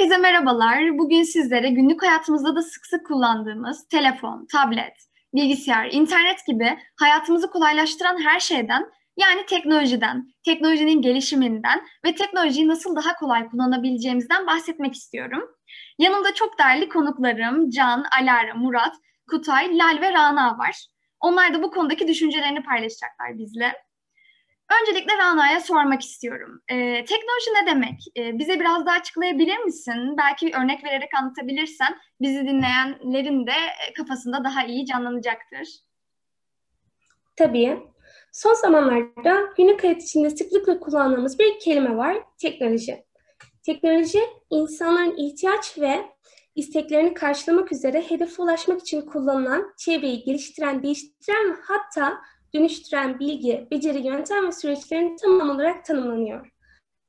Herkese merhabalar. Bugün sizlere günlük hayatımızda da sık sık kullandığımız telefon, tablet, bilgisayar, internet gibi hayatımızı kolaylaştıran her şeyden yani teknolojiden, teknolojinin gelişiminden ve teknolojiyi nasıl daha kolay kullanabileceğimizden bahsetmek istiyorum. Yanımda çok değerli konuklarım Can, Alara, Murat, Kutay, Lal ve Rana var. Onlar da bu konudaki düşüncelerini paylaşacaklar bizle. Öncelikle Rana'ya sormak istiyorum. Ee, teknoloji ne demek? Ee, bize biraz daha açıklayabilir misin? Belki bir örnek vererek anlatabilirsen bizi dinleyenlerin de kafasında daha iyi canlanacaktır. Tabii. Son zamanlarda günlük hayat içinde sıklıkla kullandığımız bir kelime var, teknoloji. Teknoloji, insanların ihtiyaç ve isteklerini karşılamak üzere hedefe ulaşmak için kullanılan, çevreyi geliştiren, değiştiren ve hatta dönüştüren bilgi, beceri, yöntem ve süreçlerin tamam olarak tanımlanıyor.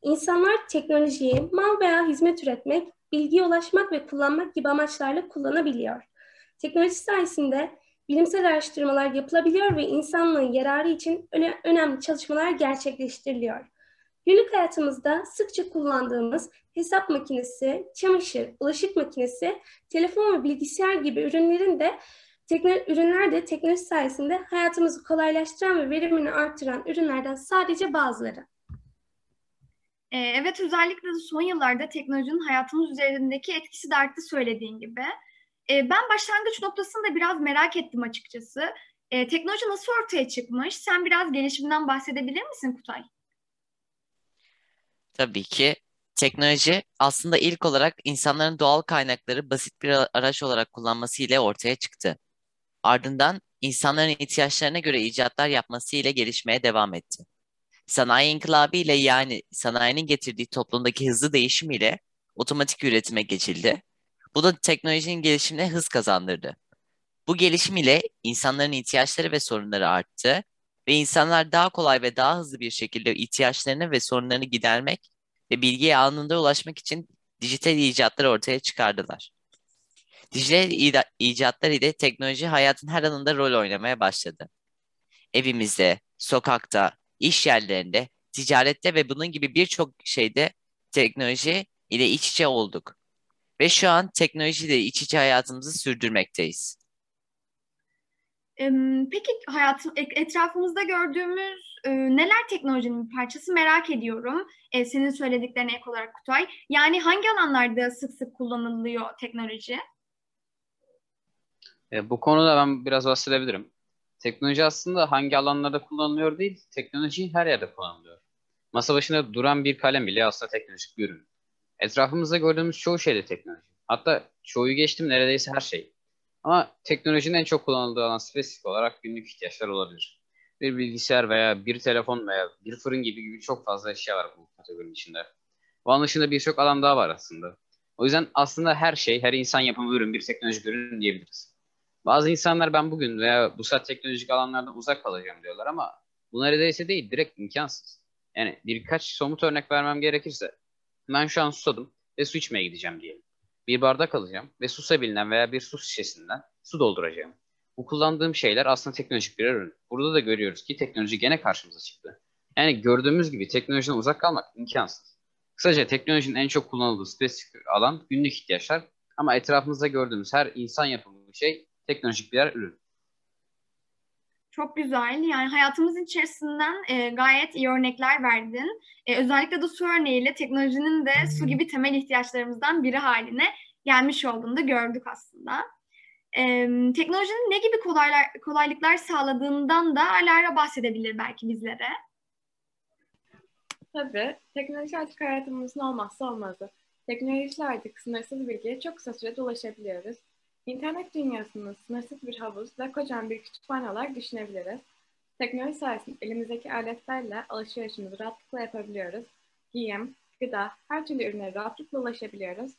İnsanlar teknolojiyi mal veya hizmet üretmek, bilgiye ulaşmak ve kullanmak gibi amaçlarla kullanabiliyor. Teknoloji sayesinde bilimsel araştırmalar yapılabiliyor ve insanlığın yararı için önemli çalışmalar gerçekleştiriliyor. Günlük hayatımızda sıkça kullandığımız hesap makinesi, çamaşır, bulaşık makinesi, telefon ve bilgisayar gibi ürünlerin de Tekno ürünler de teknoloji sayesinde hayatımızı kolaylaştıran ve verimini artıran ürünlerden sadece bazıları. Ee, evet özellikle de son yıllarda teknolojinin hayatımız üzerindeki etkisi de arttı söylediğin gibi. Ee, ben başlangıç noktasında biraz merak ettim açıkçası. Ee, teknoloji nasıl ortaya çıkmış? Sen biraz gelişiminden bahsedebilir misin Kutay? Tabii ki. Teknoloji aslında ilk olarak insanların doğal kaynakları basit bir araç olarak kullanması ile ortaya çıktı. Ardından insanların ihtiyaçlarına göre icatlar yapması ile gelişmeye devam etti. Sanayi inkılabı ile yani sanayinin getirdiği toplumdaki hızlı değişim ile otomatik üretime geçildi. Bu da teknolojinin gelişimine hız kazandırdı. Bu gelişim ile insanların ihtiyaçları ve sorunları arttı ve insanlar daha kolay ve daha hızlı bir şekilde ihtiyaçlarını ve sorunlarını gidermek ve bilgiye anında ulaşmak için dijital icatlar ortaya çıkardılar. Dijital icatlar ile teknoloji hayatın her alanında rol oynamaya başladı. Evimizde, sokakta, iş yerlerinde, ticarette ve bunun gibi birçok şeyde teknoloji ile iç içe olduk. Ve şu an teknolojiyle iç içe hayatımızı sürdürmekteyiz. Peki hayatım etrafımızda gördüğümüz e, neler teknolojinin bir parçası merak ediyorum. E, senin söylediklerine ek olarak Kutay. Yani hangi alanlarda sık sık kullanılıyor teknoloji? E, bu konuda ben biraz bahsedebilirim. Teknoloji aslında hangi alanlarda kullanılıyor değil, teknoloji her yerde kullanılıyor. Masa başında duran bir kalem bile aslında teknolojik bir ürün. Etrafımızda gördüğümüz çoğu şey de teknoloji. Hatta çoğu geçtim neredeyse her şey. Ama teknolojinin en çok kullanıldığı alan spesifik olarak günlük ihtiyaçlar olabilir. Bir bilgisayar veya bir telefon veya bir fırın gibi gibi çok fazla eşya var bu kategorinin içinde. Bunun dışında birçok alan daha var aslında. O yüzden aslında her şey, her insan yapımı ürün bir teknolojik ürün diyebiliriz. Bazı insanlar ben bugün veya bu saat teknolojik alanlardan uzak kalacağım diyorlar ama bu neredeyse değil, direkt imkansız. Yani birkaç somut örnek vermem gerekirse ben şu an susadım ve su içmeye gideceğim diyelim. Bir bardak alacağım ve susabilen veya bir su şişesinden su dolduracağım. Bu kullandığım şeyler aslında teknolojik bir ürün. Burada da görüyoruz ki teknoloji gene karşımıza çıktı. Yani gördüğümüz gibi teknolojiden uzak kalmak imkansız. Kısaca teknolojinin en çok kullanıldığı spesifik alan günlük ihtiyaçlar ama etrafımızda gördüğümüz her insan yapımı şey teknolojik birer ürün. Çok güzel. Yani hayatımızın içerisinden e, gayet iyi örnekler verdin. E, özellikle de su örneğiyle teknolojinin de su gibi temel ihtiyaçlarımızdan biri haline gelmiş olduğunu da gördük aslında. E, teknolojinin ne gibi kolaylar, kolaylıklar sağladığından da Alara bahsedebilir belki bizlere. Tabii. Teknoloji artık hayatımızın olmazsa olmazı. Teknolojiyle artık sınırsız bilgiye çok kısa sürede ulaşabiliyoruz. İnternet dünyasını sınırsız bir havuz ve kocaman bir kütüphane olarak düşünebiliriz. Teknoloji sayesinde elimizdeki aletlerle alışverişimizi rahatlıkla yapabiliyoruz. Giyim, gıda, her türlü ürüne rahatlıkla ulaşabiliyoruz.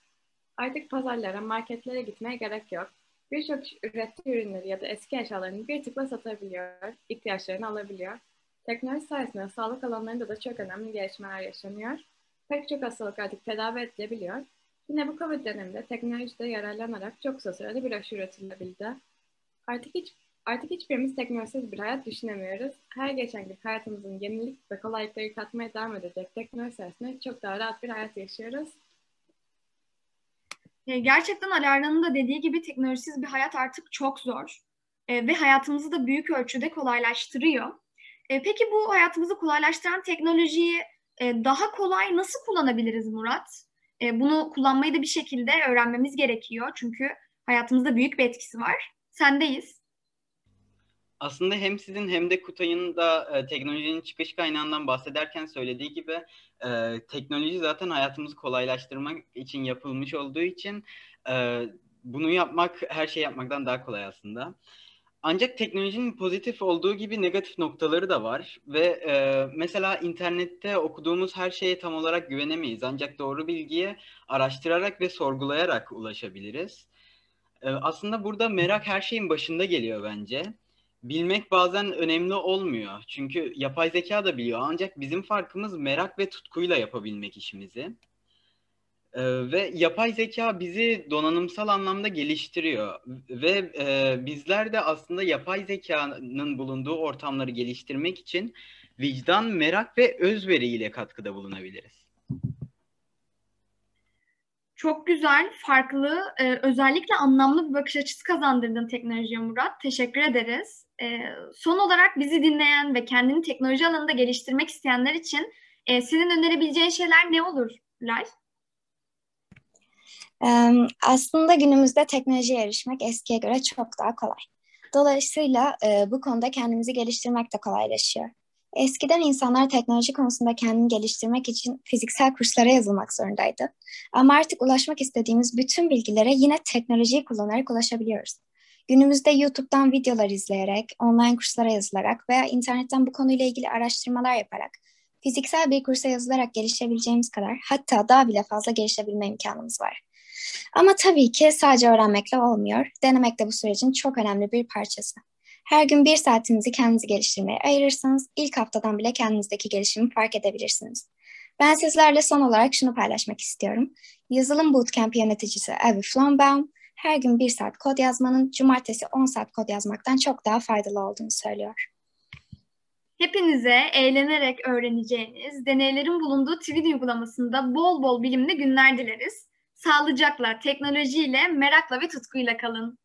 Artık pazarlara, marketlere gitmeye gerek yok. Birçok ürettiği ürünleri ya da eski eşyalarını bir tıkla satabiliyor, ihtiyaçlarını alabiliyor. Teknoloji sayesinde sağlık alanlarında da çok önemli gelişmeler yaşanıyor. Pek çok hastalık artık tedavi edilebiliyor Yine bu Covid döneminde teknolojide yararlanarak çok kısa sürede bir aşı üretilebildi. Artık hiç Artık hiçbirimiz teknolojisiz bir hayat düşünemiyoruz. Her geçen gün hayatımızın yenilik ve kolaylıkları katmaya devam edecek teknoloji sayesinde çok daha rahat bir hayat yaşıyoruz. E, gerçekten Alara'nın da dediği gibi teknolojisiz bir hayat artık çok zor. E, ve hayatımızı da büyük ölçüde kolaylaştırıyor. E, peki bu hayatımızı kolaylaştıran teknolojiyi e, daha kolay nasıl kullanabiliriz Murat? E, bunu kullanmayı da bir şekilde öğrenmemiz gerekiyor. Çünkü hayatımızda büyük bir etkisi var. Sendeyiz. Aslında hem sizin hem de Kutay'ın da e, teknolojinin çıkış kaynağından bahsederken söylediği gibi e, teknoloji zaten hayatımızı kolaylaştırmak için yapılmış olduğu için e, bunu yapmak her şey yapmaktan daha kolay aslında. Ancak teknolojinin pozitif olduğu gibi negatif noktaları da var ve e, mesela internette okuduğumuz her şeye tam olarak güvenemeyiz. Ancak doğru bilgiye araştırarak ve sorgulayarak ulaşabiliriz. E, aslında burada merak her şeyin başında geliyor bence. Bilmek bazen önemli olmuyor. Çünkü yapay zeka da biliyor. Ancak bizim farkımız merak ve tutkuyla yapabilmek işimizi. Ve yapay zeka bizi donanımsal anlamda geliştiriyor ve e, bizler de aslında yapay zekanın bulunduğu ortamları geliştirmek için vicdan, merak ve özveri ile katkıda bulunabiliriz. Çok güzel, farklı, e, özellikle anlamlı bir bakış açısı kazandırdın teknolojiye Murat. Teşekkür ederiz. E, son olarak bizi dinleyen ve kendini teknoloji alanında geliştirmek isteyenler için e, senin önerebileceğin şeyler ne olur Lay? Aslında günümüzde teknolojiye erişmek eskiye göre çok daha kolay. Dolayısıyla e, bu konuda kendimizi geliştirmek de kolaylaşıyor. Eskiden insanlar teknoloji konusunda kendini geliştirmek için fiziksel kurslara yazılmak zorundaydı. Ama artık ulaşmak istediğimiz bütün bilgilere yine teknolojiyi kullanarak ulaşabiliyoruz. Günümüzde YouTube'dan videolar izleyerek, online kurslara yazılarak veya internetten bu konuyla ilgili araştırmalar yaparak, fiziksel bir kursa yazılarak gelişebileceğimiz kadar hatta daha bile fazla gelişebilme imkanımız var. Ama tabii ki sadece öğrenmekle olmuyor. Denemek de bu sürecin çok önemli bir parçası. Her gün bir saatinizi kendinizi geliştirmeye ayırırsanız ilk haftadan bile kendinizdeki gelişimi fark edebilirsiniz. Ben sizlerle son olarak şunu paylaşmak istiyorum. Yazılım Bootcamp yöneticisi Avi Flombaum, her gün bir saat kod yazmanın cumartesi 10 saat kod yazmaktan çok daha faydalı olduğunu söylüyor. Hepinize eğlenerek öğreneceğiniz, deneylerin bulunduğu Tweet uygulamasında bol bol bilimli günler dileriz. Sağlıcakla, teknolojiyle, merakla ve tutkuyla kalın.